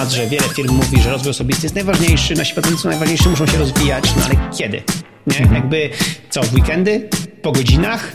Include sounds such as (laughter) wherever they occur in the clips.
temat, że wiele firm mówi, że rozwój osobisty jest najważniejszy, nasi pracownicy są najważniejsi, muszą się rozwijać, no ale kiedy? Nie? Mhm. Jakby co, w weekendy? Po godzinach?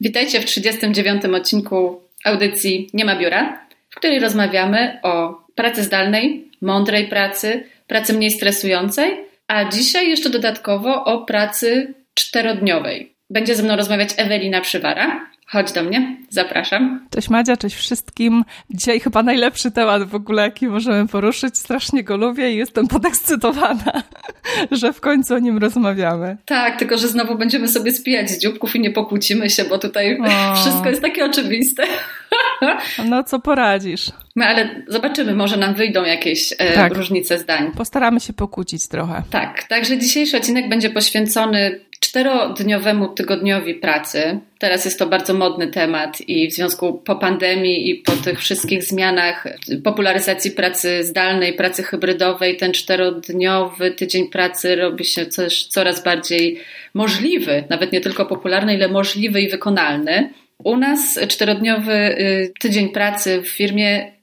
Witajcie w 39. odcinku audycji Nie ma biura, w której rozmawiamy o pracy zdalnej, mądrej pracy, pracy mniej stresującej, a dzisiaj jeszcze dodatkowo o pracy czterodniowej. Będzie ze mną rozmawiać Ewelina Przywara, Chodź do mnie, zapraszam. Cześć Madzia, cześć wszystkim. Dzisiaj chyba najlepszy temat w ogóle, jaki możemy poruszyć. Strasznie go lubię i jestem podekscytowana, (laughs) że w końcu o nim rozmawiamy. Tak, tylko że znowu będziemy sobie spijać z dzióbków i nie pokłócimy się, bo tutaj o. wszystko jest takie oczywiste. (laughs) No co poradzisz? No ale zobaczymy, może nam wyjdą jakieś e, tak. różnice zdań. Postaramy się pokłócić trochę. Tak, także dzisiejszy odcinek będzie poświęcony czterodniowemu tygodniowi pracy. Teraz jest to bardzo modny temat i w związku po pandemii i po tych wszystkich zmianach popularyzacji pracy zdalnej, pracy hybrydowej, ten czterodniowy tydzień pracy robi się coś coraz bardziej możliwy, nawet nie tylko popularny, ile możliwy i wykonalny. U nas czterodniowy y, tydzień pracy w firmie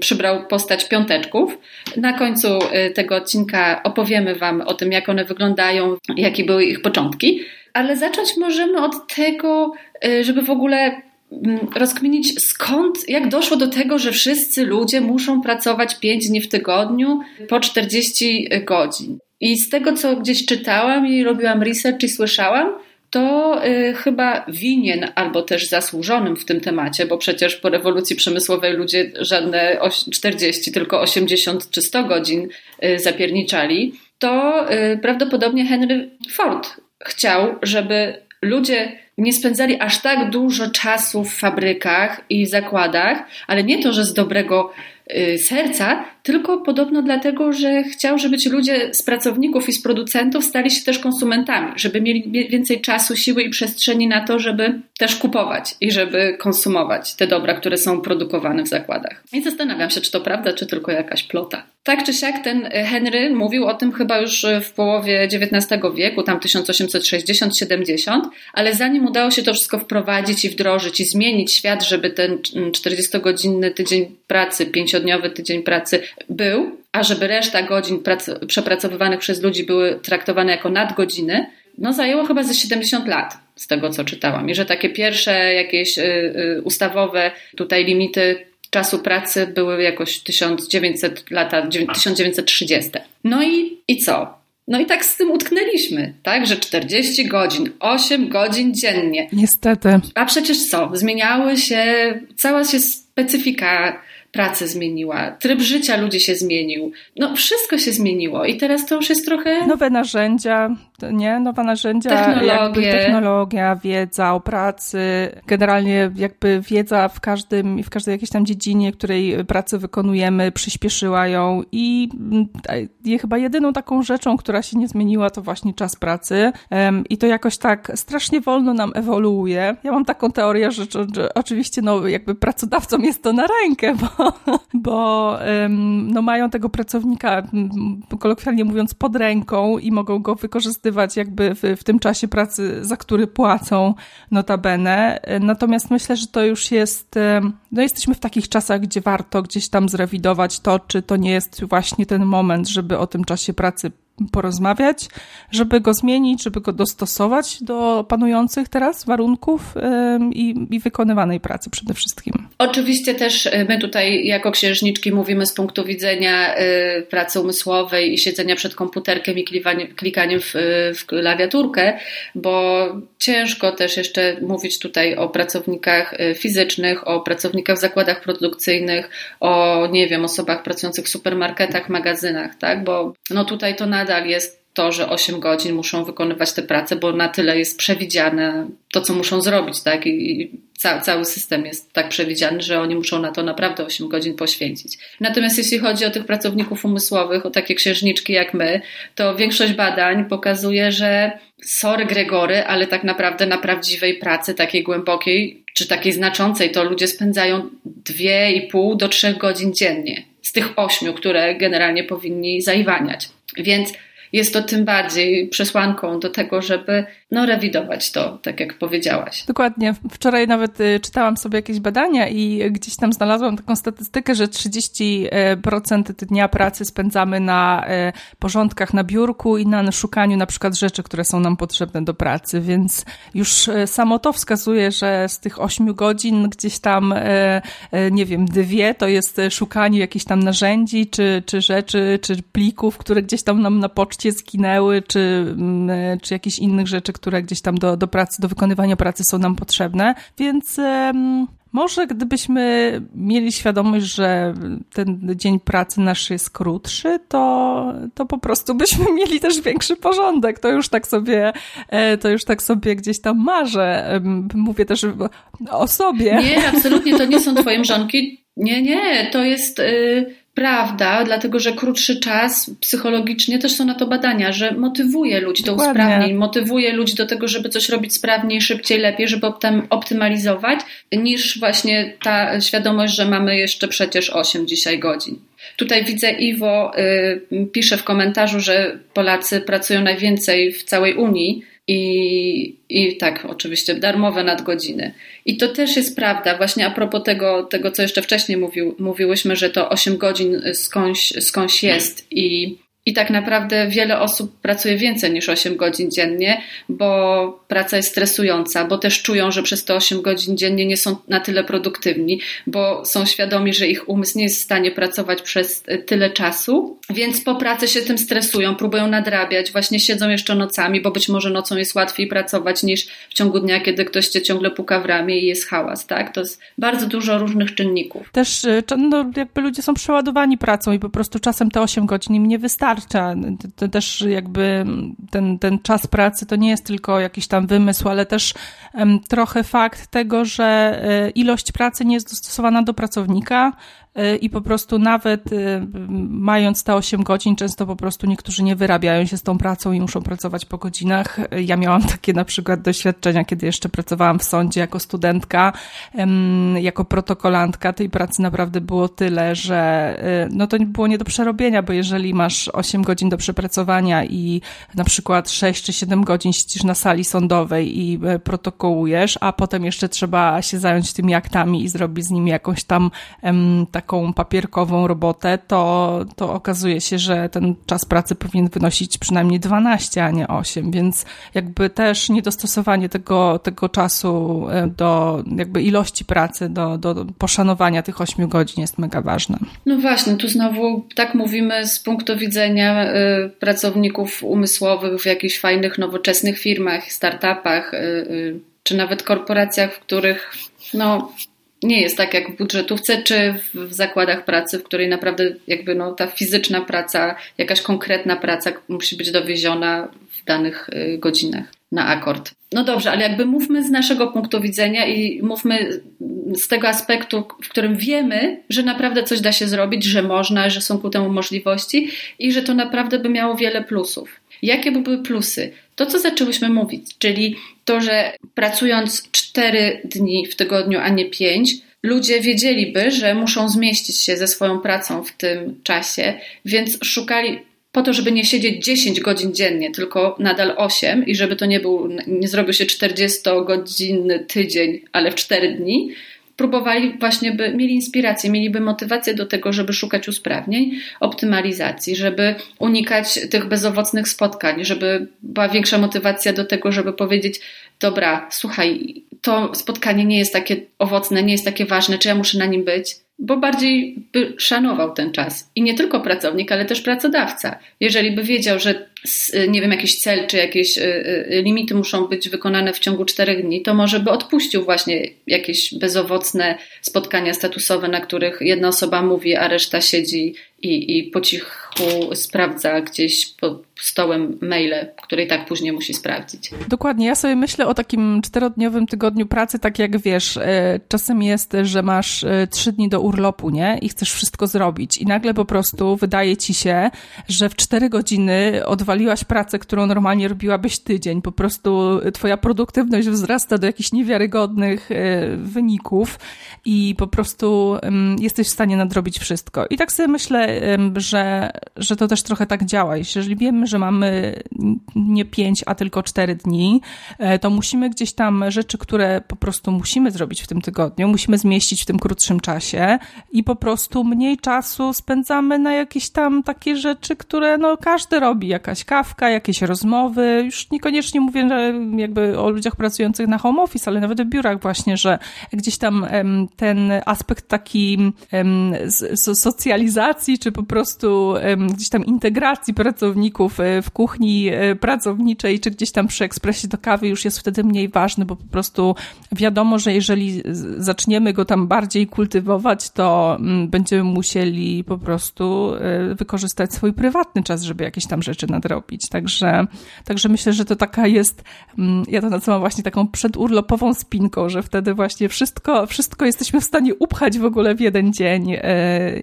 przybrał postać piąteczków. Na końcu y, tego odcinka opowiemy Wam o tym, jak one wyglądają, jakie były ich początki. Ale zacząć możemy od tego, y, żeby w ogóle mm, rozkminić skąd, jak doszło do tego, że wszyscy ludzie muszą pracować 5 dni w tygodniu po 40 godzin. I z tego, co gdzieś czytałam i robiłam research i słyszałam, to y, chyba winien albo też zasłużonym w tym temacie, bo przecież po rewolucji przemysłowej ludzie żadne 40, tylko 80 czy 100 godzin y, zapierniczali, to y, prawdopodobnie Henry Ford chciał, żeby ludzie nie spędzali aż tak dużo czasu w fabrykach i zakładach, ale nie to, że z dobrego serca, tylko podobno dlatego, że chciał, żeby ci ludzie z pracowników i z producentów stali się też konsumentami, żeby mieli więcej czasu, siły i przestrzeni na to, żeby też kupować i żeby konsumować te dobra, które są produkowane w zakładach. I zastanawiam się, czy to prawda, czy tylko jakaś plota. Tak czy siak ten Henry mówił o tym chyba już w połowie XIX wieku, tam 1860-70, ale zanim udało się to wszystko wprowadzić i wdrożyć i zmienić świat, żeby ten 40-godzinny tydzień pracy, 5 pięciodniowy tydzień pracy był, a żeby reszta godzin pracy, przepracowywanych przez ludzi były traktowane jako nadgodziny, no zajęło chyba ze 70 lat z tego, co czytałam. I że takie pierwsze jakieś y, y, ustawowe tutaj limity czasu pracy były jakoś 1900 lata, 1930. No i, i co? No i tak z tym utknęliśmy, tak? Że 40 godzin, 8 godzin dziennie. Niestety. A przecież co? Zmieniały się, cała się specyfika pracę zmieniła, tryb życia ludzi się zmienił. No wszystko się zmieniło i teraz to już jest trochę... Nowe narzędzia, nie? Nowe narzędzia, Technologie. technologia, wiedza o pracy, generalnie jakby wiedza w każdym, w każdej jakiejś tam dziedzinie, której pracę wykonujemy, przyspieszyła ją i je chyba jedyną taką rzeczą, która się nie zmieniła, to właśnie czas pracy i to jakoś tak strasznie wolno nam ewoluuje. Ja mam taką teorię, że, że, że oczywiście no jakby pracodawcom jest to na rękę, bo (laughs) bo no, mają tego pracownika, kolokwialnie mówiąc, pod ręką i mogą go wykorzystywać jakby w, w tym czasie pracy, za który płacą notabene. Natomiast myślę, że to już jest, no jesteśmy w takich czasach, gdzie warto gdzieś tam zrewidować to, czy to nie jest właśnie ten moment, żeby o tym czasie pracy porozmawiać, żeby go zmienić, żeby go dostosować do panujących teraz warunków i, i wykonywanej pracy przede wszystkim. Oczywiście też y, my tutaj jako księżniczki mówimy z punktu widzenia y, pracy umysłowej i siedzenia przed komputerkiem i klikaniem w, w klawiaturkę, bo ciężko też jeszcze mówić tutaj o pracownikach fizycznych, o pracownikach w zakładach produkcyjnych, o nie wiem, osobach pracujących w supermarketach, magazynach, tak? Bo no tutaj to nadal jest to, że 8 godzin muszą wykonywać tę pracę, bo na tyle jest przewidziane to, co muszą zrobić, tak? I ca cały system jest tak przewidziany, że oni muszą na to naprawdę 8 godzin poświęcić. Natomiast jeśli chodzi o tych pracowników umysłowych, o takie księżniczki jak my, to większość badań pokazuje, że sorry Gregory, ale tak naprawdę na prawdziwej pracy, takiej głębokiej, czy takiej znaczącej, to ludzie spędzają 2,5 do 3 godzin dziennie z tych 8, które generalnie powinni zaiwaniać. Więc jest to tym bardziej przesłanką do tego, żeby no, rewidować to, tak jak powiedziałaś. Dokładnie. Wczoraj nawet y, czytałam sobie jakieś badania i gdzieś tam znalazłam taką statystykę, że 30% dnia pracy spędzamy na y, porządkach na biurku i na szukaniu na przykład rzeczy, które są nam potrzebne do pracy, więc już y, samo to wskazuje, że z tych 8 godzin gdzieś tam, nie wiem, dwie to jest szukanie jakichś tam narzędzi, czy, czy rzeczy, czy plików, które gdzieś tam nam na poczcie zginęły, czy, mm, czy jakichś innych rzeczy, które gdzieś tam do, do pracy, do wykonywania pracy są nam potrzebne. Więc um, może gdybyśmy mieli świadomość, że ten dzień pracy nasz jest krótszy, to, to po prostu byśmy (laughs) mieli też większy porządek. To już tak sobie, e, to już tak sobie gdzieś tam marzę. Mówię też o sobie. Nie, absolutnie to nie są twoje mrzonki. Nie, nie, to jest. Yy prawda, dlatego że krótszy czas psychologicznie też są na to badania, że motywuje ludzi do Dokładnie. usprawnień, motywuje ludzi do tego, żeby coś robić sprawniej, szybciej, lepiej, żeby optymalizować, niż właśnie ta świadomość, że mamy jeszcze przecież 8 dzisiaj godzin. Tutaj widzę Iwo y, pisze w komentarzu, że Polacy pracują najwięcej w całej Unii i, i tak, oczywiście, darmowe nadgodziny. I to też jest prawda, właśnie a propos tego, tego co jeszcze wcześniej mówił, mówiłyśmy, że to 8 godzin skądś, skądś jest i i tak naprawdę wiele osób pracuje więcej niż 8 godzin dziennie, bo praca jest stresująca, bo też czują, że przez te 8 godzin dziennie nie są na tyle produktywni, bo są świadomi, że ich umysł nie jest w stanie pracować przez tyle czasu, więc po pracy się tym stresują, próbują nadrabiać, właśnie siedzą jeszcze nocami, bo być może nocą jest łatwiej pracować niż w ciągu dnia, kiedy ktoś cię ciągle puka w ramię i jest hałas, tak? To jest bardzo dużo różnych czynników. Też y, no, jakby ludzie są przeładowani pracą i po prostu czasem te 8 godzin im nie wystarczy wystarcza. To też jakby ten, ten czas pracy to nie jest tylko jakiś tam wymysł, ale też trochę fakt tego, że e, ilość pracy nie jest dostosowana do pracownika, i po prostu nawet y, mając te 8 godzin, często po prostu niektórzy nie wyrabiają się z tą pracą i muszą pracować po godzinach. Ja miałam takie na przykład doświadczenia, kiedy jeszcze pracowałam w sądzie jako studentka, jako protokolantka. Tej pracy naprawdę było tyle, że y, no to było nie do przerobienia, bo jeżeli masz 8 godzin do przepracowania i na przykład 6 czy 7 godzin siedzisz na sali sądowej i protokołujesz, a potem jeszcze trzeba się zająć tymi aktami i zrobić z nimi jakąś tam taką taką papierkową robotę, to, to okazuje się, że ten czas pracy powinien wynosić przynajmniej 12, a nie 8, więc jakby też niedostosowanie tego, tego czasu e, do jakby ilości pracy, do, do poszanowania tych 8 godzin jest mega ważne. No właśnie, tu znowu tak mówimy z punktu widzenia y, pracowników umysłowych w jakichś fajnych, nowoczesnych firmach, startupach, y, czy nawet korporacjach, w których no, nie jest tak jak w budżetówce czy w zakładach pracy, w której naprawdę jakby no, ta fizyczna praca, jakaś konkretna praca musi być dowieziona w danych y, godzinach na akord. No dobrze, ale jakby mówmy z naszego punktu widzenia i mówmy z tego aspektu, w którym wiemy, że naprawdę coś da się zrobić, że można, że są ku temu możliwości i że to naprawdę by miało wiele plusów. Jakie by były plusy? To, co zaczęłyśmy mówić, czyli to, że pracując 4 dni w tygodniu, a nie 5, ludzie wiedzieliby, że muszą zmieścić się ze swoją pracą w tym czasie, więc szukali po to, żeby nie siedzieć 10 godzin dziennie, tylko nadal 8 i żeby to nie był, nie zrobił się 40-godzinny tydzień, ale w 4 dni, próbowali właśnie, by mieli inspirację, mieliby motywację do tego, żeby szukać usprawnień, optymalizacji, żeby unikać tych bezowocnych spotkań, żeby była większa motywacja do tego, żeby powiedzieć: Dobra, słuchaj, to spotkanie nie jest takie owocne, nie jest takie ważne, czy ja muszę na nim być bo bardziej by szanował ten czas. I nie tylko pracownik, ale też pracodawca. Jeżeli by wiedział, że nie wiem, jakiś cel czy jakieś y, y, limity muszą być wykonane w ciągu czterech dni, to może by odpuścił właśnie jakieś bezowocne spotkania statusowe, na których jedna osoba mówi, a reszta siedzi i, i po cichu sprawdza gdzieś pod stołem maile, które i tak później musi sprawdzić. Dokładnie. Ja sobie myślę o takim czterodniowym tygodniu pracy, tak jak wiesz, e, czasem jest, że masz e, trzy dni do urlopu, nie? I chcesz wszystko zrobić. I nagle po prostu wydaje ci się, że w cztery godziny odwaliłaś pracę, którą normalnie robiłabyś tydzień. Po prostu twoja produktywność wzrasta do jakichś niewiarygodnych e, wyników i po prostu jesteś w stanie nadrobić wszystko. I tak sobie myślę, że, że to też trochę tak działa. Jeżeli wiemy, że mamy nie pięć, a tylko cztery dni, e, to musimy gdzieś tam rzeczy, które po prostu musimy zrobić w tym tygodniu, musimy zmieścić w tym krótszym czasie i po prostu mniej czasu spędzamy na jakieś tam takie rzeczy, które no każdy robi. Jakaś kawka, jakieś rozmowy. Już niekoniecznie mówię że jakby o ludziach pracujących na home office, ale nawet w biurach właśnie, że gdzieś tam ten aspekt taki socjalizacji, czy po prostu gdzieś tam integracji pracowników w kuchni e, pracowniczej, czy gdzieś tam przy ekspresie do kawy już jest wtedy mniej ważny, bo po prostu wiadomo, że jeżeli zaczniemy go tam bardziej kultywować, to mm, będziemy musieli po prostu e, wykorzystać swój prywatny czas, żeby jakieś tam rzeczy nadrobić. Także, także myślę, że to taka jest, mm, ja to nazywam właśnie taką przedurlopową spinką, że wtedy właśnie wszystko, wszystko jesteśmy w stanie upchać w ogóle w jeden dzień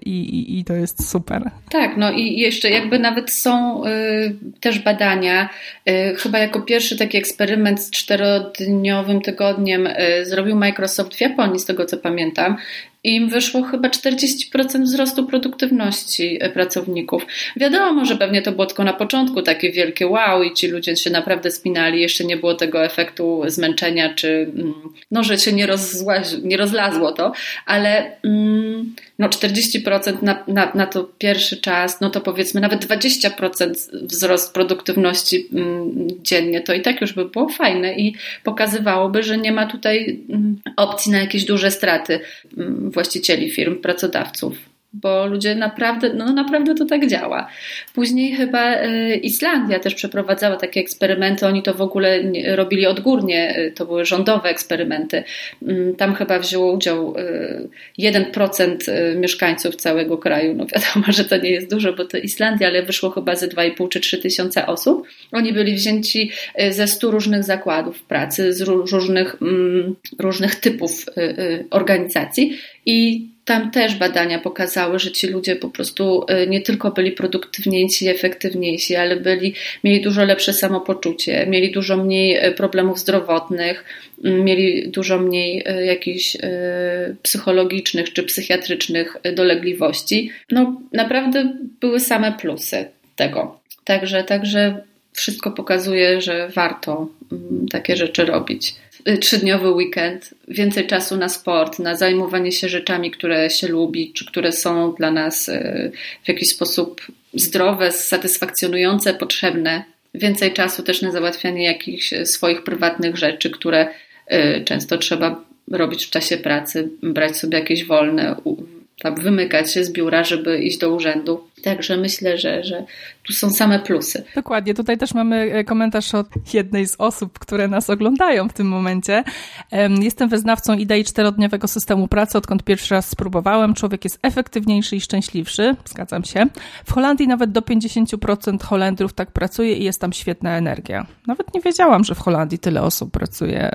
i, i, i to jest super. Tak, no i jeszcze jakby nawet są y, też badania, y, chyba jako pierwszy taki eksperyment z czterodniowym tygodniem y, zrobił Microsoft w Japonii, z tego co pamiętam, im wyszło chyba 40% wzrostu produktywności e, pracowników. Wiadomo, że pewnie to było tylko na początku takie wielkie wow i ci ludzie się naprawdę spinali, jeszcze nie było tego efektu zmęczenia, czy mm, no, że się nie, rozła, nie rozlazło to, ale mm, no 40% na, na, na to pierwszy czas, no to powiedzmy nawet 20% wzrost produktywności mm, dziennie, to i tak już by było fajne i pokazywałoby, że nie ma tutaj opcji na jakieś duże straty właścicieli firm, pracodawców bo ludzie naprawdę, no naprawdę to tak działa. Później chyba y, Islandia też przeprowadzała takie eksperymenty, oni to w ogóle robili odgórnie, y, to były rządowe eksperymenty. Mm, tam chyba wzięło udział 1% y, mieszkańców całego kraju. No wiadomo, że to nie jest dużo, bo to Islandia, ale wyszło chyba ze 2,5 czy 3 tysiące osób. Oni byli wzięci ze 100 różnych zakładów pracy, z różnych, mm, różnych typów organizacji i tam też badania pokazały, że ci ludzie po prostu y, nie tylko byli produktywniejsi, efektywniejsi, ale byli, mieli dużo lepsze samopoczucie, mieli dużo mniej y, problemów zdrowotnych, mm, mieli dużo mniej y, jakichś psychologicznych czy psychiatrycznych dolegliwości. No, naprawdę były same plusy tego. Także, także wszystko pokazuje, że warto mm, takie rzeczy robić. Y, trzydniowy weekend, więcej czasu na sport, na zajmowanie się rzeczami, które się lubi, czy które są dla nas y, w jakiś sposób zdrowe, satysfakcjonujące, potrzebne. Więcej czasu też na załatwianie jakichś swoich prywatnych rzeczy, które y, często trzeba robić w czasie pracy, brać sobie jakieś wolne, tam wymykać się z biura, żeby iść do urzędu. Także myślę, że, że tu są same plusy. Dokładnie. Tutaj też mamy e, komentarz od jednej z osób, które nas oglądają w tym momencie. Jestem wyznawcą idei czterodniowego systemu pracy, odkąd pierwszy raz spróbowałem. Człowiek jest efektywniejszy i szczęśliwszy. Zgadzam się. W Holandii nawet do 50% Holendrów tak pracuje i jest tam świetna energia. Nawet nie wiedziałam, że w Holandii tyle osób pracuje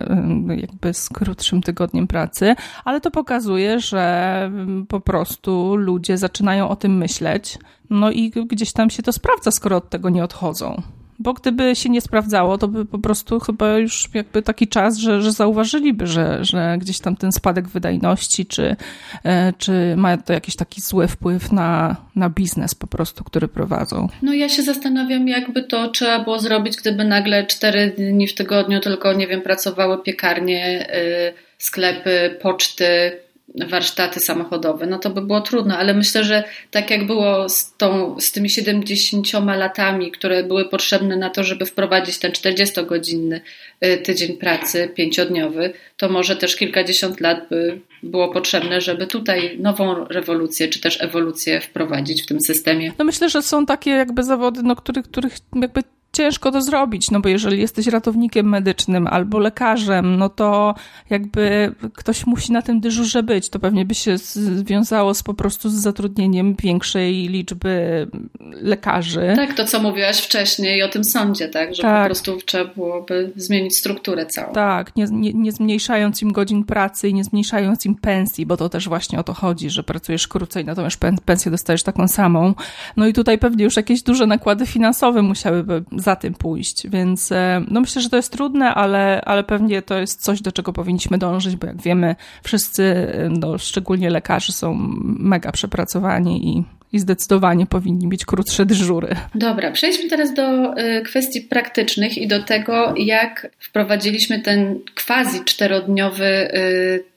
jakby z krótszym tygodniem pracy, ale to pokazuje, że po prostu ludzie zaczynają o tym myśleć no i gdzieś tam się to sprawdza, skoro od tego nie odchodzą. Bo gdyby się nie sprawdzało, to by po prostu chyba już jakby taki czas, że, że zauważyliby, że, że gdzieś tam ten spadek wydajności, czy, e, czy ma to jakiś taki zły wpływ na, na biznes po prostu, który prowadzą. No ja się zastanawiam, jakby to trzeba było zrobić, gdyby nagle cztery dni w tygodniu tylko, nie wiem, pracowały piekarnie, y, sklepy, poczty, warsztaty samochodowe, no to by było trudno, ale myślę, że tak jak było z, tą, z tymi 70 latami, które były potrzebne na to, żeby wprowadzić ten 40-godzinny y, tydzień pracy pięciodniowy, to może też kilkadziesiąt lat by było potrzebne, żeby tutaj nową rewolucję czy też ewolucję wprowadzić w tym systemie. No myślę, że są takie jakby zawody, no, których, których jakby ciężko to zrobić, no bo jeżeli jesteś ratownikiem medycznym albo lekarzem, no to jakby ktoś musi na tym dyżurze być. To pewnie by się związało z po prostu z zatrudnieniem większej liczby lekarzy. Tak, to co mówiłaś wcześniej o tym sądzie, tak? Że tak. po prostu trzeba byłoby zmienić strukturę całą. Tak, nie, nie, nie zmniejszając im godzin pracy i nie zmniejszając im pensji, bo to też właśnie o to chodzi, że pracujesz krócej, natomiast pensję dostajesz taką samą. No i tutaj pewnie już jakieś duże nakłady finansowe musiałyby za tym pójść, więc e, no myślę, że to jest trudne, ale, ale pewnie to jest coś, do czego powinniśmy dążyć, bo jak wiemy, wszyscy, e, no, szczególnie lekarze są mega przepracowani i i zdecydowanie powinni mieć krótsze dyżury. Dobra, przejdźmy teraz do e, kwestii praktycznych i do tego, jak wprowadziliśmy ten quasi czterodniowy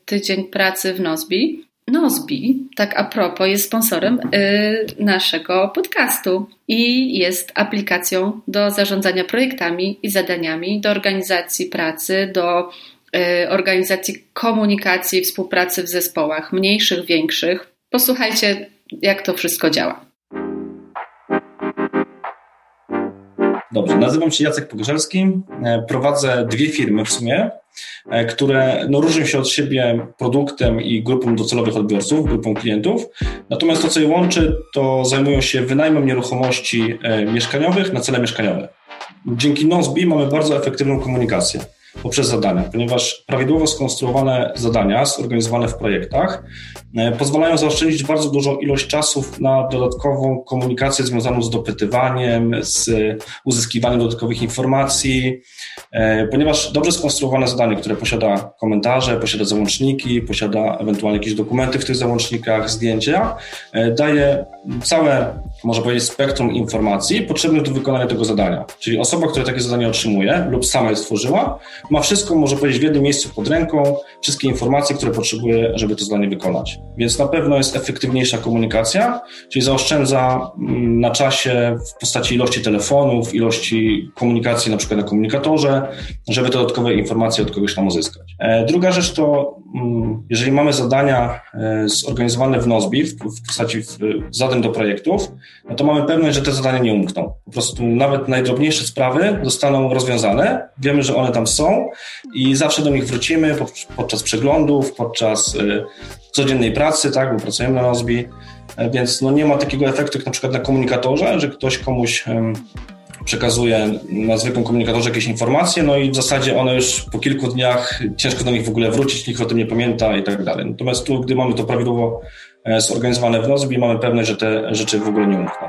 tydzień pracy w Nozbi. Nozbi, tak a propos, jest sponsorem y, naszego podcastu i jest aplikacją do zarządzania projektami i zadaniami, do organizacji pracy, do y, organizacji komunikacji i współpracy w zespołach, mniejszych, większych. Posłuchajcie, jak to wszystko działa. Dobrze, nazywam się Jacek Pogorzelski, e, prowadzę dwie firmy w sumie. E, które no, różnią się od siebie produktem i grupą docelowych odbiorców, grupą klientów. Natomiast to, co je łączy, to zajmują się wynajmem nieruchomości e, mieszkaniowych na cele mieszkaniowe. Dzięki Nozbi mamy bardzo efektywną komunikację poprzez zadania, ponieważ prawidłowo skonstruowane zadania, zorganizowane w projektach, e, pozwalają zaoszczędzić bardzo dużą ilość czasu na dodatkową komunikację związaną z dopytywaniem, z uzyskiwaniem dodatkowych informacji, e, ponieważ dobrze skonstruowane zadanie, które posiada komentarze, posiada załączniki, posiada ewentualnie jakieś dokumenty w tych załącznikach, zdjęcia, e, daje całe, można powiedzieć, spektrum informacji potrzebnych do wykonania tego zadania. Czyli osoba, która takie zadanie otrzymuje lub sama je stworzyła, ma wszystko, może powiedzieć, w jednym miejscu pod ręką, wszystkie informacje, które potrzebuje, żeby to zadanie wykonać. Więc na pewno jest efektywniejsza komunikacja, czyli zaoszczędza mm, na czasie w postaci ilości telefonów, ilości komunikacji na przykład na komunikatorze, żeby dodatkowe informacje od kogoś tam uzyskać. E, druga rzecz to, jeżeli mamy zadania e, zorganizowane w Nozbi, w postaci zadań do projektów, no to mamy pewność, że te zadania nie umkną. Po prostu nawet najdrobniejsze sprawy zostaną rozwiązane, wiemy, że one tam są, i zawsze do nich wrócimy podczas przeglądów, podczas y, codziennej pracy, tak, bo pracujemy na Nozbi, e, więc no nie ma takiego efektu jak na przykład na komunikatorze, że ktoś komuś przekazuje na zwykłym komunikatorze jakieś informacje, no i w zasadzie one już po kilku dniach ciężko do nich w ogóle wrócić, nikt o tym nie pamięta i tak dalej. Natomiast tu, gdy mamy to prawidłowo e, zorganizowane w Nozbi, mamy pewność, że te rzeczy w ogóle nie umkną.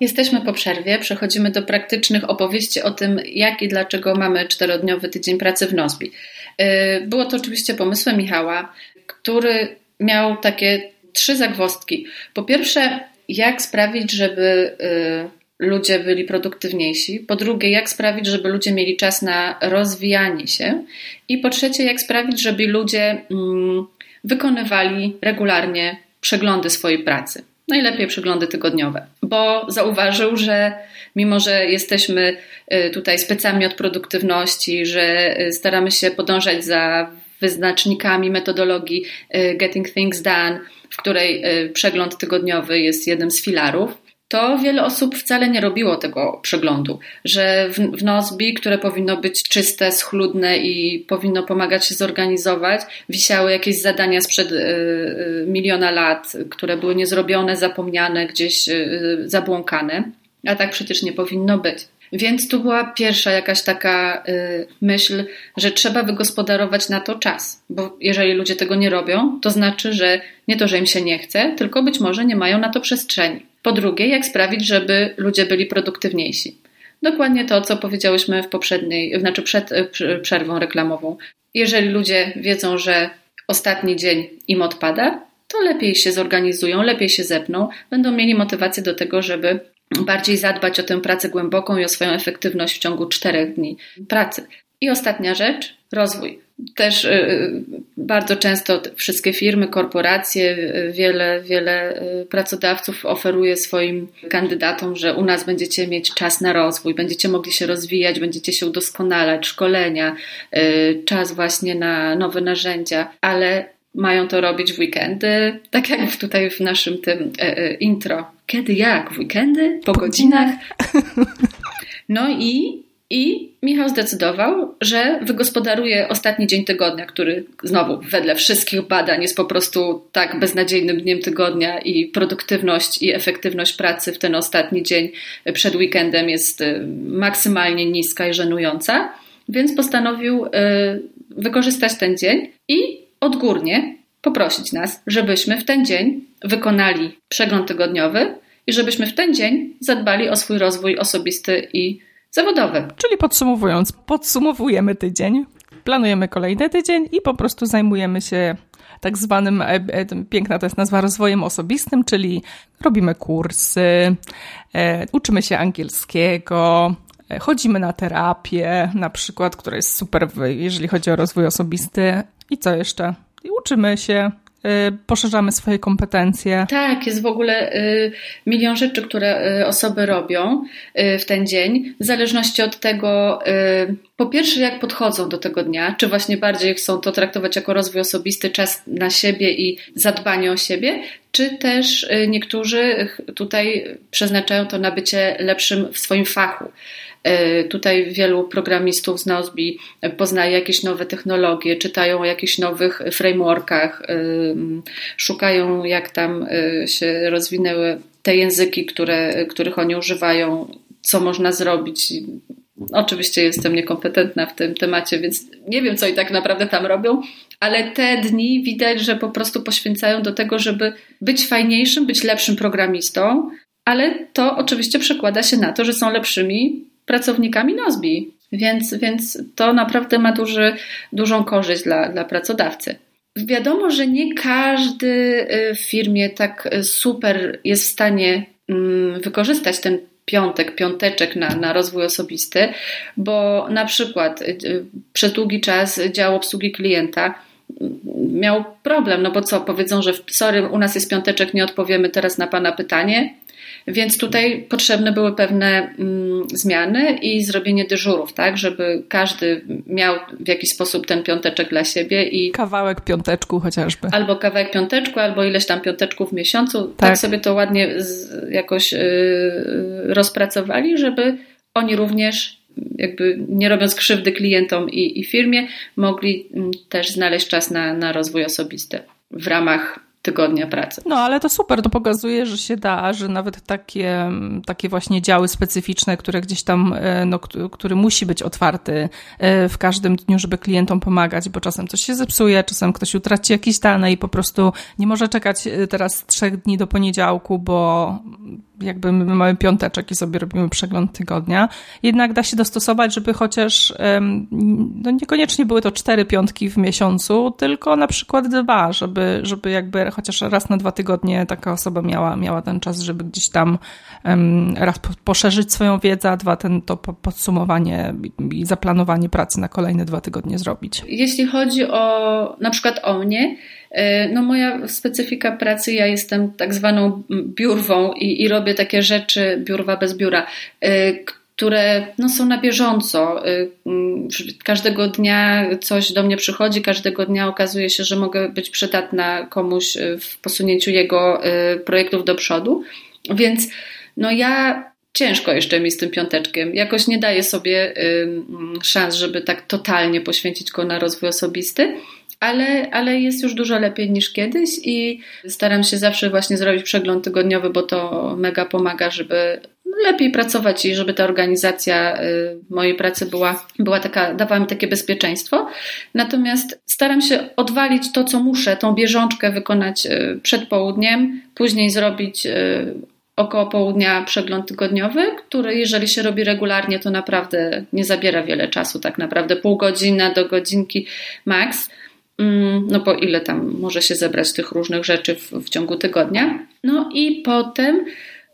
Jesteśmy po przerwie, przechodzimy do praktycznych opowieści o tym, jak i dlaczego mamy czterodniowy tydzień pracy w Nozbi. Y, było to oczywiście pomysłem Michała, który miał takie trzy zagwozdki. Po pierwsze, jak sprawić, żeby y, ludzie byli produktywniejsi. Po drugie, jak sprawić, żeby ludzie mieli czas na rozwijanie się. I po trzecie, jak sprawić, żeby ludzie mm, wykonywali regularnie przeglądy swojej pracy najlepiej przeglądy tygodniowe, bo zauważył, że mimo, że jesteśmy y, tutaj specami od produktywności, że y, staramy się podążać za wyznacznikami metodologii y, Getting Things Done, w której przegląd tygodniowy jest jednym z filarów, to wiele osób wcale nie robiło tego przeglądu, że w, w Nozbi, które powinno być czyste, schludne i powinno pomagać się zorganizować, wisiały jakieś zadania sprzed y, y, miliona lat, które były niezrobione, zapomniane, gdzieś y, zabłąkane, a tak przecież nie powinno być. Więc tu była pierwsza jakaś taka y, myśl, że trzeba wygospodarować na to czas, bo jeżeli ludzie tego nie robią, to znaczy, że nie to, że im się nie chce, tylko być może nie mają na to przestrzeni. Po drugie, jak sprawić, żeby ludzie byli produktywniejsi. Dokładnie to, co powiedziałyśmy w poprzedniej, znaczy przed y, przerwą reklamową. Jeżeli ludzie wiedzą, że ostatni dzień im odpada, to lepiej się zorganizują, lepiej się zepną, będą mieli motywację do tego, żeby bardziej zadbać o tę pracę głęboką i o swoją efektywność w ciągu czterech dni pracy. I ostatnia rzecz, rozwój. Też y, y, bardzo często wszystkie firmy, korporacje, y, wiele, wiele pracodawców oferuje swoim kandydatom, że u nas będziecie mieć czas na rozwój, będziecie mogli się rozwijać, będziecie się udoskonalać, szkolenia, czas właśnie na nowe narzędzia, ale mają to robić w weekendy, tak jak tutaj w naszym tym e, e, intro. Kiedy, jak? W weekendy? Po godzinach? (laughs) No i, i Michał zdecydował, że wygospodaruje ostatni dzień tygodnia, który znowu wedle wszystkich badań jest po prostu tak beznadziejnym dniem tygodnia i produktywność i efektywność pracy w ten ostatni dzień przed weekendem jest y, maksymalnie niska i żenująca, więc postanowił y, wykorzystać ten dzień i odgórnie poprosić nas, żebyśmy w ten dzień wykonali przegląd tygodniowy i żebyśmy w ten dzień zadbali o swój rozwój osobisty i zawodowy. Czyli podsumowując, podsumowujemy tydzień, planujemy kolejny tydzień i po prostu zajmujemy się tak zwanym, e, e, piękna to jest nazwa, rozwojem osobistym, czyli robimy kursy, e, uczymy się angielskiego, chodzimy na terapię, na przykład, która jest super, jeżeli chodzi o rozwój osobisty. I co jeszcze? I uczymy się, Y, poszerzamy swoje kompetencje. Tak, jest w ogóle y, milion rzeczy, które y, osoby robią w ten dzień, w zależności od tego, po pierwsze, jak podchodzą do tego dnia, czy właśnie bardziej chcą to traktować jako rozwój osobisty, czas na siebie i zadbanie o siebie, czy też niektórzy tutaj przeznaczają to na bycie lepszym w swoim fachu. E, tutaj wielu programistów z Nozbi poznaje jakieś nowe technologie, czytają o jakichś nowych frameworkach, e, szukają jak tam e, się rozwinęły te języki, które, których oni używają, co można zrobić. Oczywiście jestem niekompetentna w tym temacie, więc nie wiem, co i tak naprawdę tam robią, ale te dni widać, że po prostu poświęcają do tego, żeby być fajniejszym, być lepszym programistą, ale to oczywiście przekłada się na to, że są lepszymi pracownikami Nozbi, więc, więc to naprawdę ma duży, dużą korzyść dla, dla pracodawcy. Wiadomo, że nie każdy y, w firmie tak super jest w stanie mm, wykorzystać ten piątek, piąteczek na, na rozwój osobisty, bo na przykład y, przez długi czas dział obsługi klienta mm, miał problem, no bo co, powiedzą, że sorry, u nas jest piąteczek, nie odpowiemy teraz na Pana pytanie, więc tutaj potrzebne były pewne mm, zmiany i zrobienie dyżurów, tak, żeby każdy miał w jakiś sposób ten piąteczek dla siebie i. Kawałek piąteczku chociażby. Albo kawałek piąteczku, albo ileś tam piąteczków w miesiącu. Tak, tak sobie to ładnie z, jakoś yy, rozpracowali, żeby oni również jakby nie robiąc krzywdy klientom i, i firmie, mogli mm, też znaleźć czas na, na rozwój osobisty w ramach tygodnia pracy. No ale to super, to pokazuje, że się da, że nawet takie, takie właśnie działy specyficzne, które gdzieś tam, e, no, który musi być otwarty e, w każdym dniu, żeby klientom pomagać, bo czasem coś się zepsuje, czasem ktoś utraci jakieś dane i po prostu nie może czekać e, teraz trzech dni do poniedziałku, bo jakby my mamy piąteczek i sobie robimy przegląd tygodnia. Jednak da się dostosować, żeby chociaż no niekoniecznie były to cztery piątki w miesiącu, tylko na przykład dwa, żeby, żeby jakby chociaż raz na dwa tygodnie taka osoba miała, miała ten czas, żeby gdzieś tam raz poszerzyć swoją wiedzę, a dwa ten, to podsumowanie i zaplanowanie pracy na kolejne dwa tygodnie zrobić. Jeśli chodzi o na przykład o mnie, no moja specyfika pracy, ja jestem tak zwaną biurwą i, i robię takie rzeczy, biurwa bez biura, e, które no, są na bieżąco. Mm, każdego dnia coś do mnie przychodzi, każdego dnia okazuje się, że mogę być przydatna komuś w posunięciu jego projektów do przodu. Więc no ja ciężko jeszcze mi z tym piąteczkiem. Jakoś nie daję sobie szans, żeby tak totalnie poświęcić go na rozwój osobisty. Ale, ale jest już dużo lepiej niż kiedyś i staram się zawsze właśnie zrobić przegląd tygodniowy, bo to mega pomaga, żeby lepiej pracować i żeby ta organizacja y, mojej pracy była, była taka, dawała mi takie bezpieczeństwo. Natomiast staram się odwalić to, co muszę, tą bieżączkę wykonać y, przed południem, później zrobić y, około południa przegląd tygodniowy, który jeżeli się robi regularnie, to naprawdę nie zabiera wiele czasu, tak naprawdę pół godziny do godzinki max. Mm, no bo ile tam może się zebrać tych różnych rzeczy w, w ciągu tygodnia. No i potem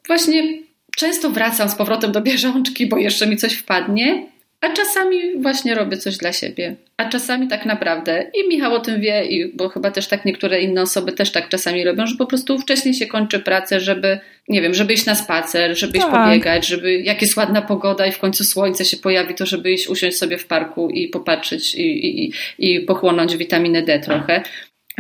właśnie Często wracam z powrotem do bieżączki, bo jeszcze mi coś wpadnie, a czasami właśnie robię coś dla siebie. A czasami tak naprawdę, i Michał o tym wie, i, bo chyba też tak niektóre inne osoby też tak czasami robią, że po prostu wcześniej się kończy pracę, żeby, nie wiem, żeby iść na spacer, żeby iść tak. pobiegać, żeby jak jest ładna pogoda i w końcu słońce się pojawi, to żeby iść usiąść sobie w parku i popatrzeć i, i, i pochłonąć witaminę D trochę.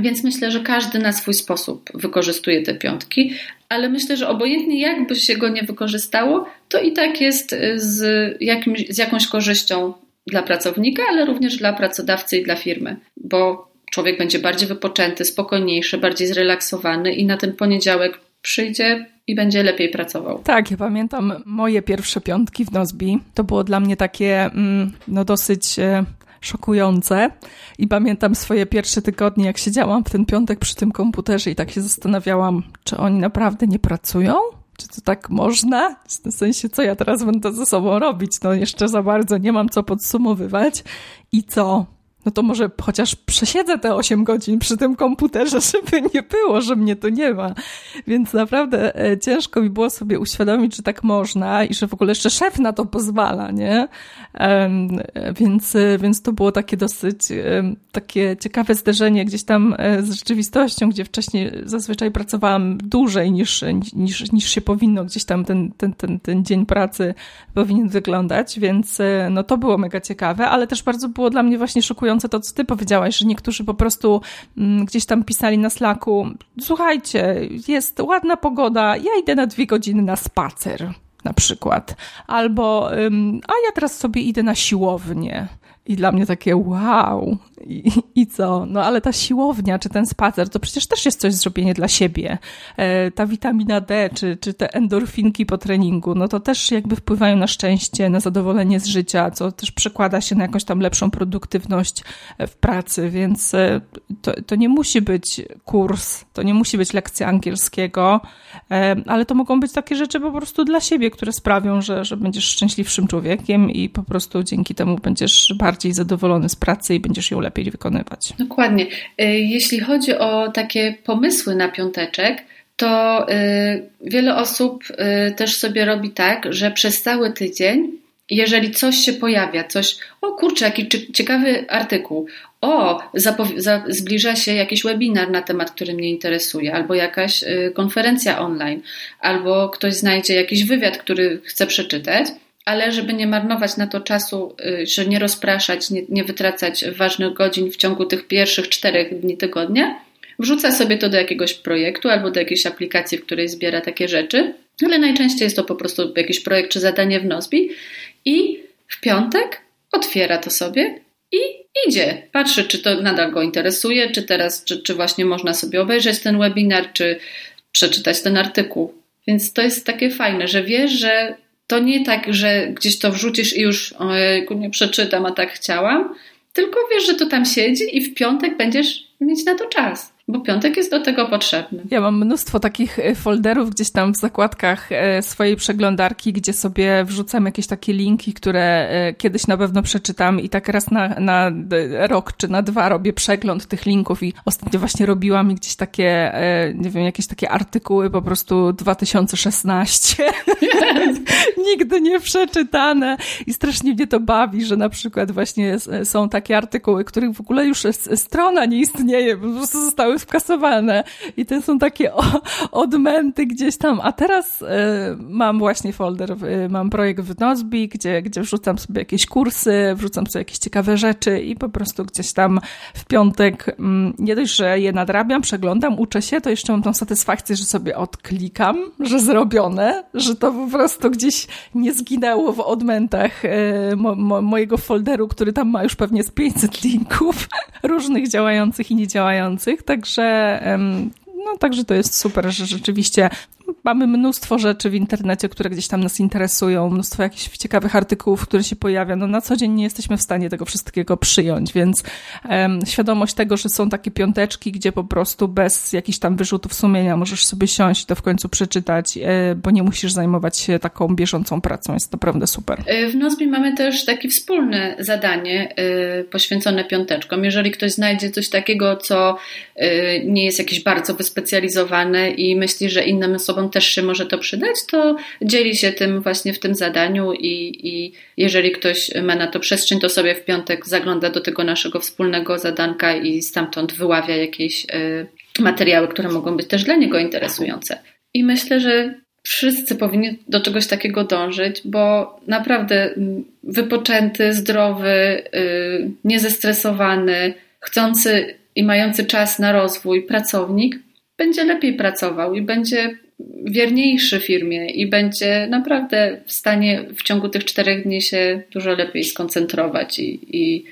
Więc myślę, że każdy na swój sposób wykorzystuje te piątki, ale myślę, że obojętnie jakby się go nie wykorzystało, to i tak jest z, jakimś, z jakąś korzyścią dla pracownika, ale również dla pracodawcy i dla firmy, bo człowiek będzie bardziej wypoczęty, spokojniejszy, bardziej zrelaksowany i na ten poniedziałek przyjdzie i będzie lepiej pracował. Tak, ja pamiętam moje pierwsze piątki w Nozbi. To było dla mnie takie mm, no dosyć e, szokujące i pamiętam swoje pierwsze tygodnie, jak siedziałam w ten piątek przy tym komputerze i tak się zastanawiałam, czy oni naprawdę nie pracują? Czy to tak można? W sensie, co ja teraz będę ze sobą robić? No jeszcze za bardzo nie mam co podsumowywać. I co? No to może chociaż przesiedzę te 8 godzin przy tym komputerze, (laughs) żeby nie było, że mnie tu nie ma. Więc naprawdę e, ciężko mi było sobie uświadomić, że tak można i że w ogóle jeszcze szef na to pozwala, nie? Więc, e, więc to było takie dosyć takie ciekawe zderzenie gdzieś tam e, z rzeczywistością, gdzie wcześniej zazwyczaj pracowałam dłużej niż, niż, niż się powinno, gdzieś tam ten, ten, ten, ten dzień pracy powinien wyglądać, więc no to było mega ciekawe, ale też bardzo było dla mnie właśnie szokujące szokujące to, co ty powiedziałaś, że niektórzy po prostu mm, gdzieś tam pisali na Slacku, słuchajcie, jest ładna pogoda, ja idę na dwie godziny na spacer na przykład. Albo, a ja teraz sobie idę na siłownię. I dla mnie takie wow, I, i co? No ale ta siłownia, czy ten spacer, to przecież też jest coś zrobienie dla siebie. E, ta witamina D, czy, czy te endorfinki po treningu, no to też jakby wpływają na szczęście, na zadowolenie z życia, co też przekłada się na jakąś tam lepszą produktywność e, w pracy, więc e, to, to nie musi być kurs, to nie musi być lekcja angielskiego, ale to mogą być takie rzeczy po prostu dla siebie, które sprawią, że, że będziesz szczęśliwszym człowiekiem i po prostu dzięki temu będziesz bardziej zadowolony z pracy i będziesz ją lepiej wykonywać. Dokładnie. Y, jeśli chodzi o takie pomysły na piąteczek, to y, wiele osób y, też sobie robi tak, że przez cały tydzień, jeżeli coś się pojawia, coś, o kurczę, jaki ciekawy artykuł, o, zbliża się jakiś webinar na temat, który mnie interesuje, albo jakaś konferencja online, albo ktoś znajdzie jakiś wywiad, który chce przeczytać, ale żeby nie marnować na to czasu, y, że nie rozpraszać, nie, nie wytracać ważnych godzin w ciągu tych pierwszych czterech dni tygodnia, wrzuca sobie to do jakiegoś projektu albo do jakiejś aplikacji, w której zbiera takie rzeczy, ale najczęściej jest to po prostu jakiś projekt czy zadanie w Nozbi i w piątek otwiera to sobie i idzie. Patrzy, czy to nadal go interesuje, czy teraz, czy, czy właśnie można sobie obejrzeć ten webinar, czy przeczytać ten artykuł. Więc to jest takie fajne, że wiesz, że to nie tak, że gdzieś to wrzucisz i już ojejku, nie przeczytam, a tak chciałam, tylko wiesz, że to tam siedzi i w piątek będziesz mieć na to czas bo piątek jest do tego potrzebny. Ja mam mnóstwo takich e, folderów gdzieś tam w zakładkach e, swojej przeglądarki, gdzie sobie wrzucam jakieś takie linki, które e, kiedyś na pewno przeczytam i tak raz na, na rok czy na dwa robię przegląd tych linków i ostatnio właśnie robiłam gdzieś takie, nie wiem, jakieś takie artykuły po prostu 2016. (laughs) Nigdy nie przeczytane i strasznie mnie to bawi, że na przykład właśnie są takie artykuły, których w ogóle już strona nie istnieje, po prostu zostały skasowane. I to są takie odmęty gdzieś tam. A teraz y, mam właśnie folder, y, mam projekt w Nozbi, gdzie, gdzie wrzucam sobie jakieś kursy, wrzucam sobie jakieś ciekawe rzeczy i po prostu gdzieś tam w piątek mm, nie dość, że je nadrabiam, przeglądam, uczę się, to jeszcze mam tą satysfakcję, że sobie odklikam, że zrobione, że to po prostu gdzieś nie zginęło w odmętach y, mo, mo, mojego folderu, który tam ma już pewnie z 500 linków (laughs) różnych działających i niedziałających. Także Także, no, także to jest super, że rzeczywiście mamy mnóstwo rzeczy w internecie, które gdzieś tam nas interesują, mnóstwo jakichś ciekawych artykułów, które się pojawia. No na co dzień nie jesteśmy w stanie tego wszystkiego przyjąć, więc um, świadomość tego, że są takie piąteczki, gdzie po prostu bez jakichś tam wyrzutów sumienia możesz sobie siąść to w końcu przeczytać, e, bo nie musisz zajmować się taką bieżącą pracą. Jest naprawdę super. E, w Nozbi mamy też takie wspólne zadanie e, poświęcone piąteczkom. Jeżeli ktoś znajdzie coś takiego, co nie jest jakieś bardzo wyspecjalizowane i myśli, że innym osobom też się może to przydać, to dzieli się tym właśnie w tym zadaniu i, i jeżeli ktoś ma na to przestrzeń, to sobie w piątek zagląda do tego naszego wspólnego zadanka i stamtąd wyławia jakieś y, materiały, które mogą być też dla niego interesujące. I myślę, że wszyscy powinni do czegoś takiego dążyć, bo naprawdę wypoczęty, zdrowy, y, niezestresowany, chcący i mający czas na rozwój pracownik będzie lepiej pracował i będzie wierniejszy firmie i będzie naprawdę w stanie w ciągu tych czterech dni się dużo lepiej skoncentrować i, i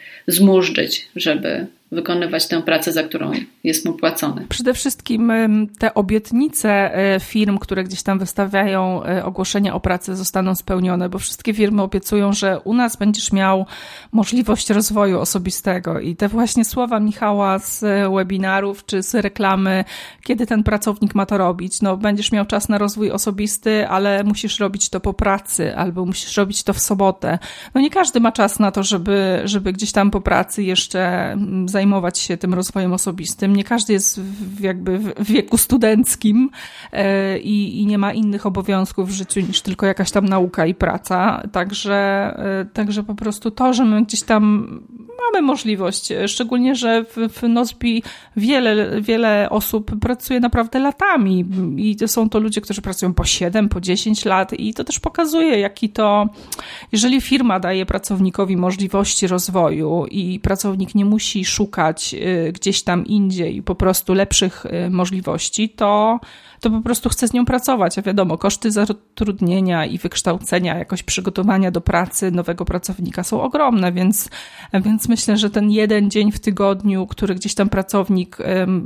żeby wykonywać tę pracę, za którą jest mu płacone. Przede wszystkim te obietnice e, firm, które gdzieś tam wystawiają e, ogłoszenia o pracę, zostaną spełnione, bo wszystkie firmy obiecują, że u nas będziesz miał możliwość rozwoju osobistego. I te właśnie słowa Michała z webinarów czy z reklamy, kiedy ten pracownik ma to robić. No, będziesz miał czas na rozwój osobisty, ale musisz robić to po pracy albo musisz robić to w sobotę. No nie każdy ma czas na to, żeby, żeby gdzieś tam po pracy jeszcze zajmować się tym rozwojem osobistym. Nie każdy jest w, jakby w wieku studenckim e, i, i nie ma innych obowiązków w życiu niż tylko jakaś tam nauka i praca. Także, e, także po prostu to, że my gdzieś tam mamy możliwość, szczególnie, że w, w Nozbi wiele, wiele osób pracuje naprawdę latami i są to ludzie, którzy pracują po 7, po 10 lat i to też pokazuje, jaki to, jeżeli firma daje pracownikowi możliwości rozwoju i pracownik nie musi szukać y, gdzieś tam indziej po prostu lepszych y, możliwości, to to po prostu chce z nią pracować. A wiadomo, koszty zatrudnienia i wykształcenia, jakoś przygotowania do pracy nowego pracownika są ogromne, więc, więc myślę, że ten jeden dzień w tygodniu, który gdzieś tam pracownik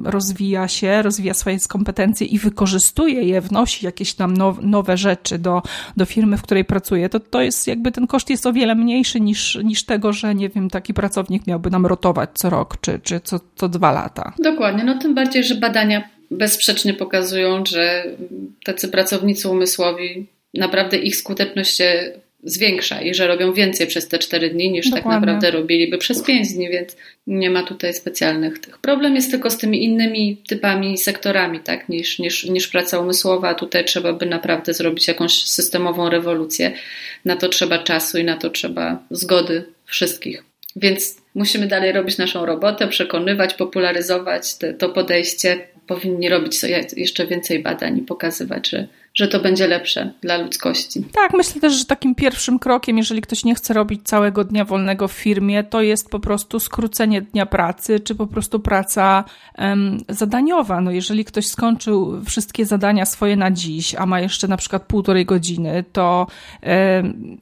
rozwija się, rozwija swoje kompetencje i wykorzystuje je, wnosi jakieś tam nowe rzeczy do, do firmy, w której pracuje, to to jest jakby ten koszt jest o wiele mniejszy niż, niż tego, że nie wiem, taki pracownik miałby nam rotować co rok czy, czy co, co dwa lata. Dokładnie, no tym bardziej, że badania bezsprzecznie pokazują, że tacy pracownicy umysłowi naprawdę ich skuteczność się zwiększa i że robią więcej przez te cztery dni niż tak Dokładnie. tak naprawdę robiliby przez pięć dni, więc nie ma tutaj specjalnych tych. Problem jest tylko z tymi innymi typami, sektorami, tak, niż, niż, niż praca umysłowa, a tutaj trzeba by naprawdę zrobić jakąś systemową rewolucję. Na to trzeba czasu i na to trzeba zgody wszystkich. Więc musimy dalej robić naszą robotę, przekonywać, popularyzować te, to podejście powinni robić jeszcze więcej badań i pokazywać, że że to będzie lepsze dla ludzkości. Tak, myślę też, że takim pierwszym krokiem, jeżeli ktoś nie chce robić całego dnia wolnego w firmie, to jest po prostu skrócenie dnia pracy, czy po prostu praca zadaniowa. No jeżeli ktoś skończył wszystkie zadania swoje na dziś, a ma jeszcze na przykład półtorej godziny, to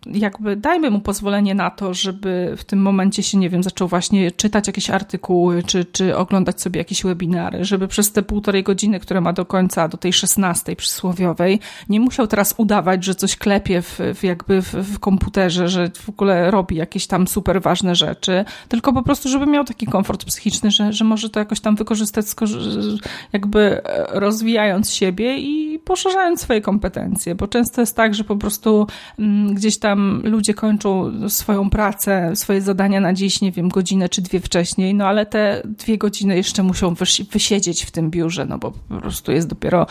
jakby dajmy mu pozwolenie na to, żeby w tym momencie się, nie wiem, zaczął właśnie czytać jakieś artykuły, czy, czy oglądać sobie jakieś webinary, żeby przez te półtorej godziny, które ma do końca, do tej szesnastej przysłowiowej, nie musiał teraz udawać, że coś klepie w, w jakby w, w, komputerze, że w ogóle robi jakieś tam super ważne rzeczy, tylko po prostu, żeby miał taki komfort psychiczny, że, że może to jakoś tam wykorzystać, jakby rozwijając siebie i poszerzając swoje kompetencje, bo często jest tak, że po prostu mm, gdzieś tam ludzie kończą swoją pracę, swoje zadania na dziś, nie wiem, godzinę czy dwie wcześniej, no ale te dwie godziny jeszcze muszą wysiedzieć w tym biurze, no bo po prostu jest dopiero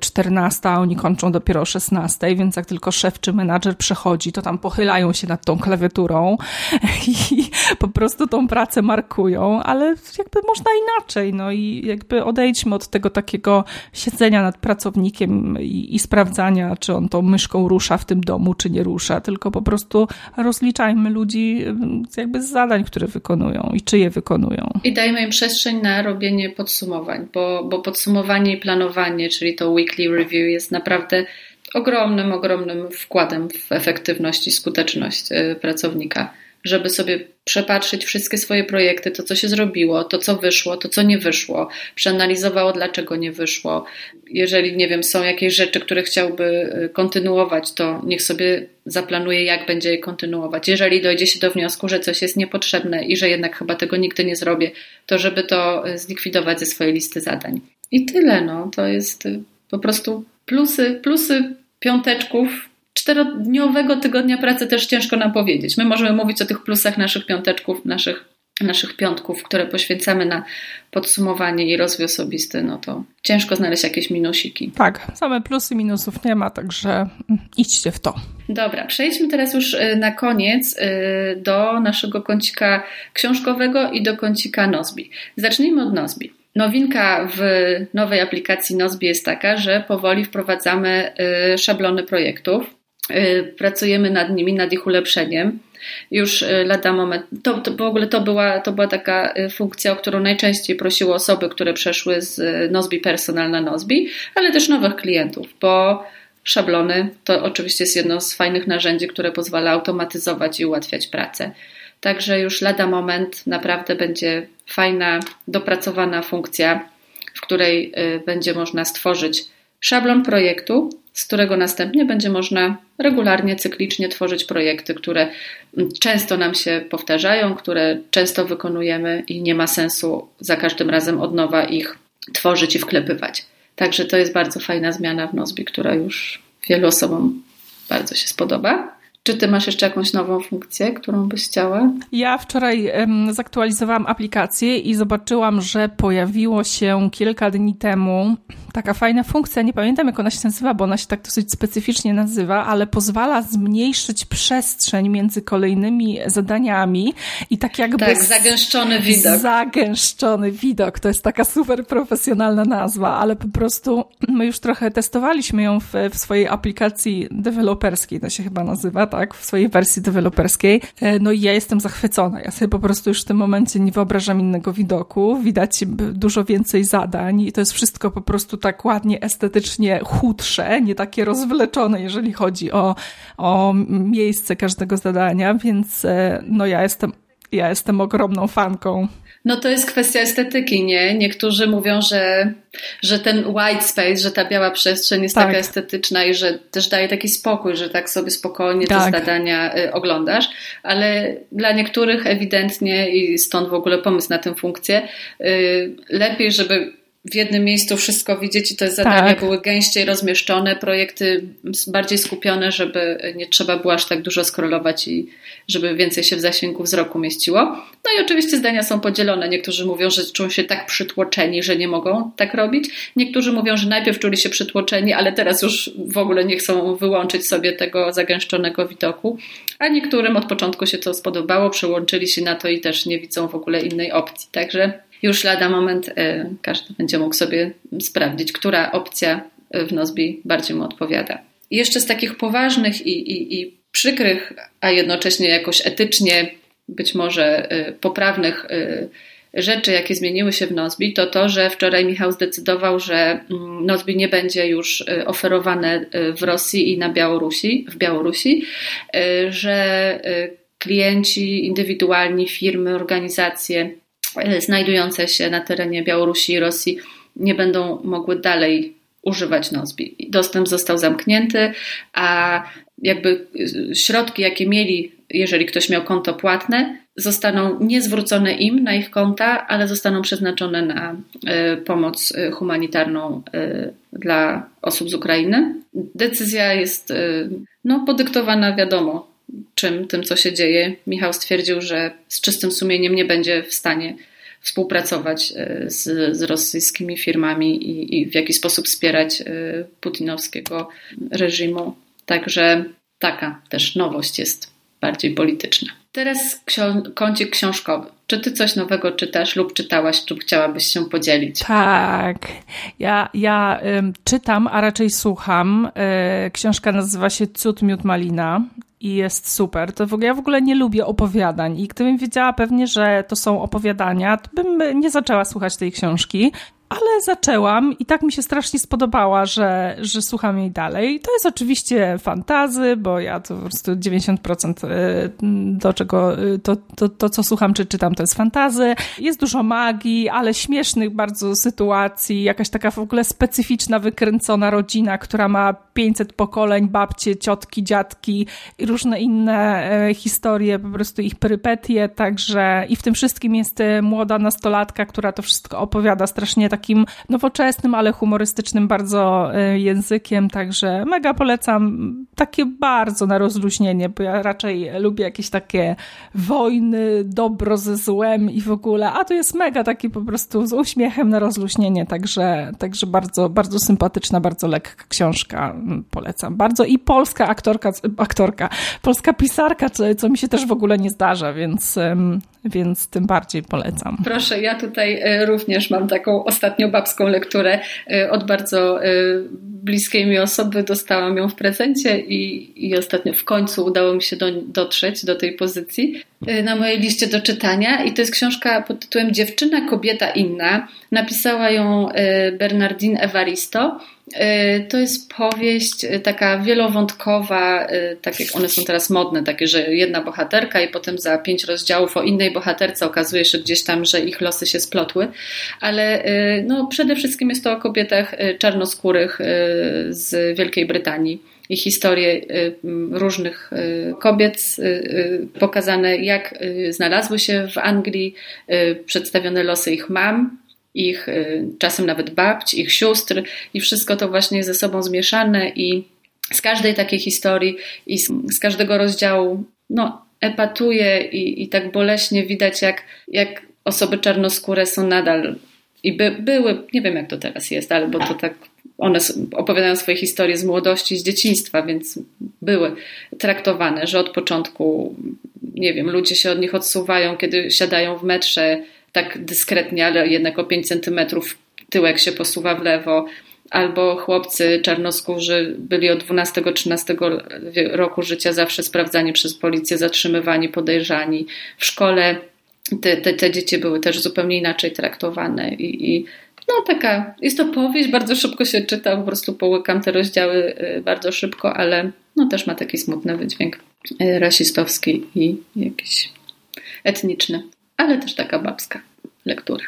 14, y, a oni kończą dopiero o 16, więc jak tylko szef czy menadżer przechodzi, to tam pochylają się nad tą klawiaturą (laughs) i po prostu tą pracę markują, ale jakby można inaczej, no i jakby odejdźmy od tego takiego siedzenia nad pracownikiem i, i sprawdzania, czy on tą myszką rusza w tym domu, czy nie rusza, tylko po prostu rozliczajmy ludzi jakby z zadań, które wykonują i czy je wykonują. I dajmy im przestrzeń na robienie podsumowań, bo, bo podsumowanie i planowanie, czyli to weekly review jest naprawdę naprawdę ogromnym, ogromnym wkładem w efektywność i skuteczność e, pracownika, żeby sobie przepatrzyć wszystkie swoje projekty, to co się zrobiło, to co wyszło, to co nie wyszło, przeanalizowało dlaczego nie wyszło. Jeżeli, nie wiem, są jakieś rzeczy, które chciałby e, kontynuować, to niech sobie zaplanuje, jak będzie je kontynuować. Jeżeli dojdzie się do wniosku, że coś jest niepotrzebne i że jednak chyba tego nigdy nie zrobię, to żeby to e, zlikwidować ze swojej listy zadań. I tyle, no. To jest po prostu Plusy, plusy piąteczków czterodniowego tygodnia pracy też ciężko nam powiedzieć. My możemy mówić o tych plusach naszych piąteczków, naszych, naszych piątków, które poświęcamy na podsumowanie i rozwój osobisty, no to ciężko znaleźć jakieś minusiki. Tak, same plusy, minusów nie ma, także idźcie w to. Dobra, przejdźmy teraz już y, na koniec y, do naszego kącika książkowego i do kącika Nozbi. Zacznijmy od Nozbi. Nowinka w nowej aplikacji Nozbi jest taka, że powoli wprowadzamy y, szablony projektów. Y, pracujemy nad nimi, nad ich ulepszeniem. już y, lada moment. To, to w ogóle to była, to była taka funkcja, o którą najczęściej prosiły osoby, które przeszły z Nozbi Personal na Nozbi, ale też nowych klientów, bo szablony to oczywiście jest jedno z fajnych narzędzi, które pozwala automatyzować i ułatwiać pracę. Także już lada moment naprawdę będzie fajna, dopracowana funkcja, w której będzie można stworzyć szablon projektu, z którego następnie będzie można regularnie, cyklicznie tworzyć projekty, które często nam się powtarzają, które często wykonujemy i nie ma sensu za każdym razem od nowa ich tworzyć i wklepywać. Także to jest bardzo fajna zmiana w Nozbi, która już wielu osobom bardzo się spodoba. Czy ty masz jeszcze jakąś nową funkcję, którą byś chciała? Ja wczoraj um, zaktualizowałam aplikację i zobaczyłam, że pojawiło się kilka dni temu taka fajna funkcja, nie pamiętam jak ona się nazywa, bo ona się tak dosyć specyficznie nazywa, ale pozwala zmniejszyć przestrzeń między kolejnymi zadaniami i tak jakby... Tak, zagęszczony widok. Zagęszczony widok, to jest taka super profesjonalna nazwa, ale po prostu my już trochę testowaliśmy ją w, w swojej aplikacji deweloperskiej, to się chyba nazywa, tak, w swojej wersji deweloperskiej. E, no i ja jestem zachwycona. Ja sobie po prostu już w tym momencie nie wyobrażam innego widoku. Widać dużo więcej zadań i to jest wszystko po prostu tak ładnie, estetycznie chudsze, nie takie rozwleczone, jeżeli chodzi o, o miejsce każdego zadania, więc e, no ja jestem, ja jestem ogromną fanką no to jest kwestia estetyki, nie? Niektórzy mówią, że, że ten white space, że ta biała przestrzeń jest tak. taka estetyczna i że też daje taki spokój, że tak sobie spokojnie tak. te zadania y, oglądasz, ale dla niektórych ewidentnie i stąd w ogóle pomysł na tę funkcję, y, lepiej, żeby w jednym miejscu wszystko widzieć i te zadania tak. były gęściej rozmieszczone, projekty bardziej skupione, żeby nie trzeba było aż tak dużo scrollować i żeby więcej się w zasięgu wzroku mieściło. No i oczywiście zdania są podzielone. Niektórzy mówią, że czują się tak przytłoczeni, że nie mogą tak robić. Niektórzy mówią, że najpierw czuli się przytłoczeni, ale teraz już w ogóle nie chcą wyłączyć sobie tego zagęszczonego widoku. A niektórym od początku się to spodobało, przełączyli się na to i też nie widzą w ogóle innej opcji. Także już lada moment e, każdy będzie mógł sobie sprawdzić, która opcja w Nozbi bardziej mu odpowiada. I jeszcze z takich poważnych i, i, i przykrych, a jednocześnie jakoś etycznie być może e, poprawnych e, rzeczy, jakie zmieniły się w Nozbi, to to, że wczoraj Michał zdecydował, że mm, Nozbi nie będzie już oferowane w Rosji i na Białorusi, w Białorusi, że klienci indywidualni, firmy, organizacje znajdujące się na terenie Białorusi i Rosji nie będą mogły dalej używać Nozbi. Dostęp został zamknięty, a jakby środki, jakie mieli, jeżeli ktoś miał konto płatne, zostaną nie zwrócone im na ich konta, ale zostaną przeznaczone na e, pomoc humanitarną e, dla osób z Ukrainy. Decyzja jest no, podyktowana, wiadomo, czym, tym, co się dzieje. Michał stwierdził, że z czystym sumieniem nie będzie w stanie współpracować e, z, z rosyjskimi firmami i, i w jaki sposób wspierać e, putinowskiego reżimu. Także taka też nowość jest bardziej polityczna. Teraz ksio- kącik książkowy. Czy ty coś nowego czytasz lub czytałaś, lub chciałabyś się podzielić? Tak. Ja, ja y, czytam, a raczej słucham. Y, książka nazywa się Cud Miód Malina i jest super. To w ogóle, ja w ogóle nie lubię opowiadań i gdybym wiedziała pewnie, że to są opowiadania, to bym nie zaczęła słuchać tej książki ale zaczęłam i tak mi się strasznie spodobała, że, że słucham jej dalej. To jest oczywiście fantazy, bo ja to po prostu 90% y, do czego y, to, to, to, co słucham czy czytam, to jest fantazy. Jest dużo magii, ale śmiesznych bardzo sytuacji, jakaś taka w ogóle specyficzna, wykręcona rodzina, która ma 500 pokoleń, babcie, ciotki, dziadki i różne inne e, historie, po prostu ich perypetie, także i w tym wszystkim jest młoda nastolatka, która to wszystko opowiada strasznie takim nowoczesnym, ale humorystycznym bardzo e, językiem, także mega polecam. Takie bardzo na rozluźnienie, bo ja raczej lubię jakieś takie wojny, dobro ze złem i w ogóle, a to jest mega taki po prostu z uśmiechem na rozluźnienie, także, także bardzo, bardzo sympatyczna, bardzo lekka książka, polecam bardzo. I polska aktorka, aktorka polska pisarka, co, co mi się też w ogóle nie zdarza, więc więc tym bardziej polecam. Proszę, ja tutaj e, również mam taką ostatnią babską lekturę e, od bardzo e, bliskiej mi osoby. Dostałam ją w prezencie i, i ostatnio w końcu udało mi się do, dotrzeć do tej pozycji na mojej liście do czytania. I to jest książka pod tytułem Dziewczyna, kobieta inna. Napisała ją Bernardine Evaristo. E, to jest powieść e, taka wielowątkowa, e, tak jak one są teraz modne, takie, że jedna bohaterka i potem za pięć rozdziałów o innej bohaterce okazuje się gdzieś tam, że ich losy się splotły, ale no, przede wszystkim jest to o kobietach czarnoskórych z Wielkiej Brytanii. I historie różnych kobiet pokazane, jak znalazły się w Anglii, przedstawione losy ich mam, ich y, czasem nawet babć, ich sióstr i wszystko to właśnie ze sobą zmieszane i z każdej takiej historii i z, z każdego rozdziału no, epatuje i, i tak boleśnie widać, jak, jak osoby czarnoskóre są nadal i by, były, nie wiem jak to teraz jest, ale bo to tak one opowiadają swoje historie z młodości, z dzieciństwa, więc były traktowane, że od początku, nie wiem, ludzie się od nich odsuwają, kiedy siadają w metrze, tak dyskretnie, ale jednak o 5 centymetrów tyłek się posuwa w lewo. Albo chłopcy czarnoskórzy byli od 12-13 roku życia zawsze sprawdzani przez policję, zatrzymywani, podejrzani. W szkole te, te, te dzieci były też zupełnie inaczej traktowane i, i no taka, jest to powieść, bardzo szybko się czyta, po prostu połykam te rozdziały y, bardzo szybko, ale no też ma taki smutny wydźwięk y, rasistowski i jakiś etniczny ale też taka babska lektura.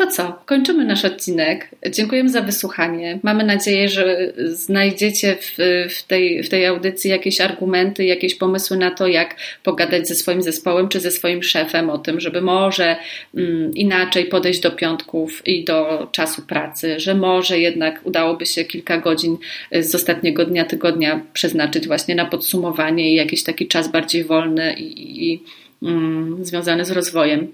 To co? Kończymy nasz odcinek. Dziękujemy za wysłuchanie. Mamy nadzieję, że znajdziecie w, w, tej, w tej audycji jakieś argumenty, jakieś pomysły na to, jak pogadać ze swoim zespołem czy ze swoim szefem o tym, żeby może mm, inaczej podejść do piątków i do czasu pracy, że może jednak udałoby się kilka godzin z ostatniego dnia tygodnia przeznaczyć właśnie na podsumowanie i jakiś taki czas bardziej wolny i, i mm, związane z rozwojem.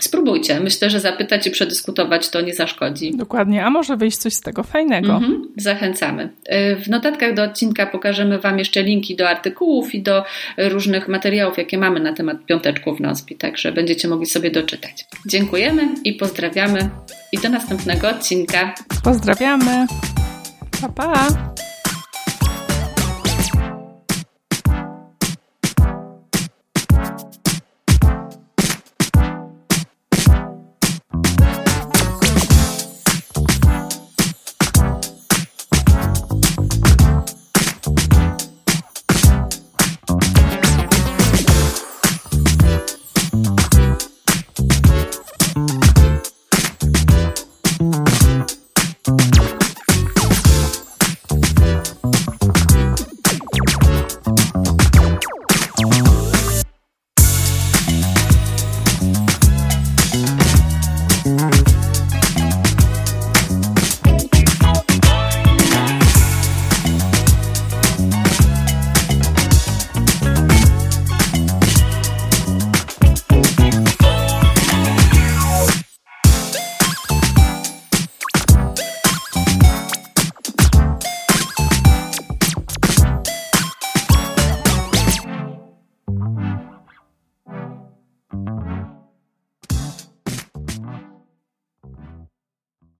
Spróbujcie. Myślę, że zapytać i przedyskutować to nie zaszkodzi. Dokładnie, a może wyjść coś z tego fajnego. Mhm, zachęcamy. Y, w notatkach do odcinka pokażemy Wam jeszcze linki do artykułów i do różnych materiałów, jakie mamy na temat piąteczków w Nozbi, także będziecie mogli sobie doczytać. Dziękujemy i pozdrawiamy i do następnego odcinka. Pozdrawiamy. Pa, pa.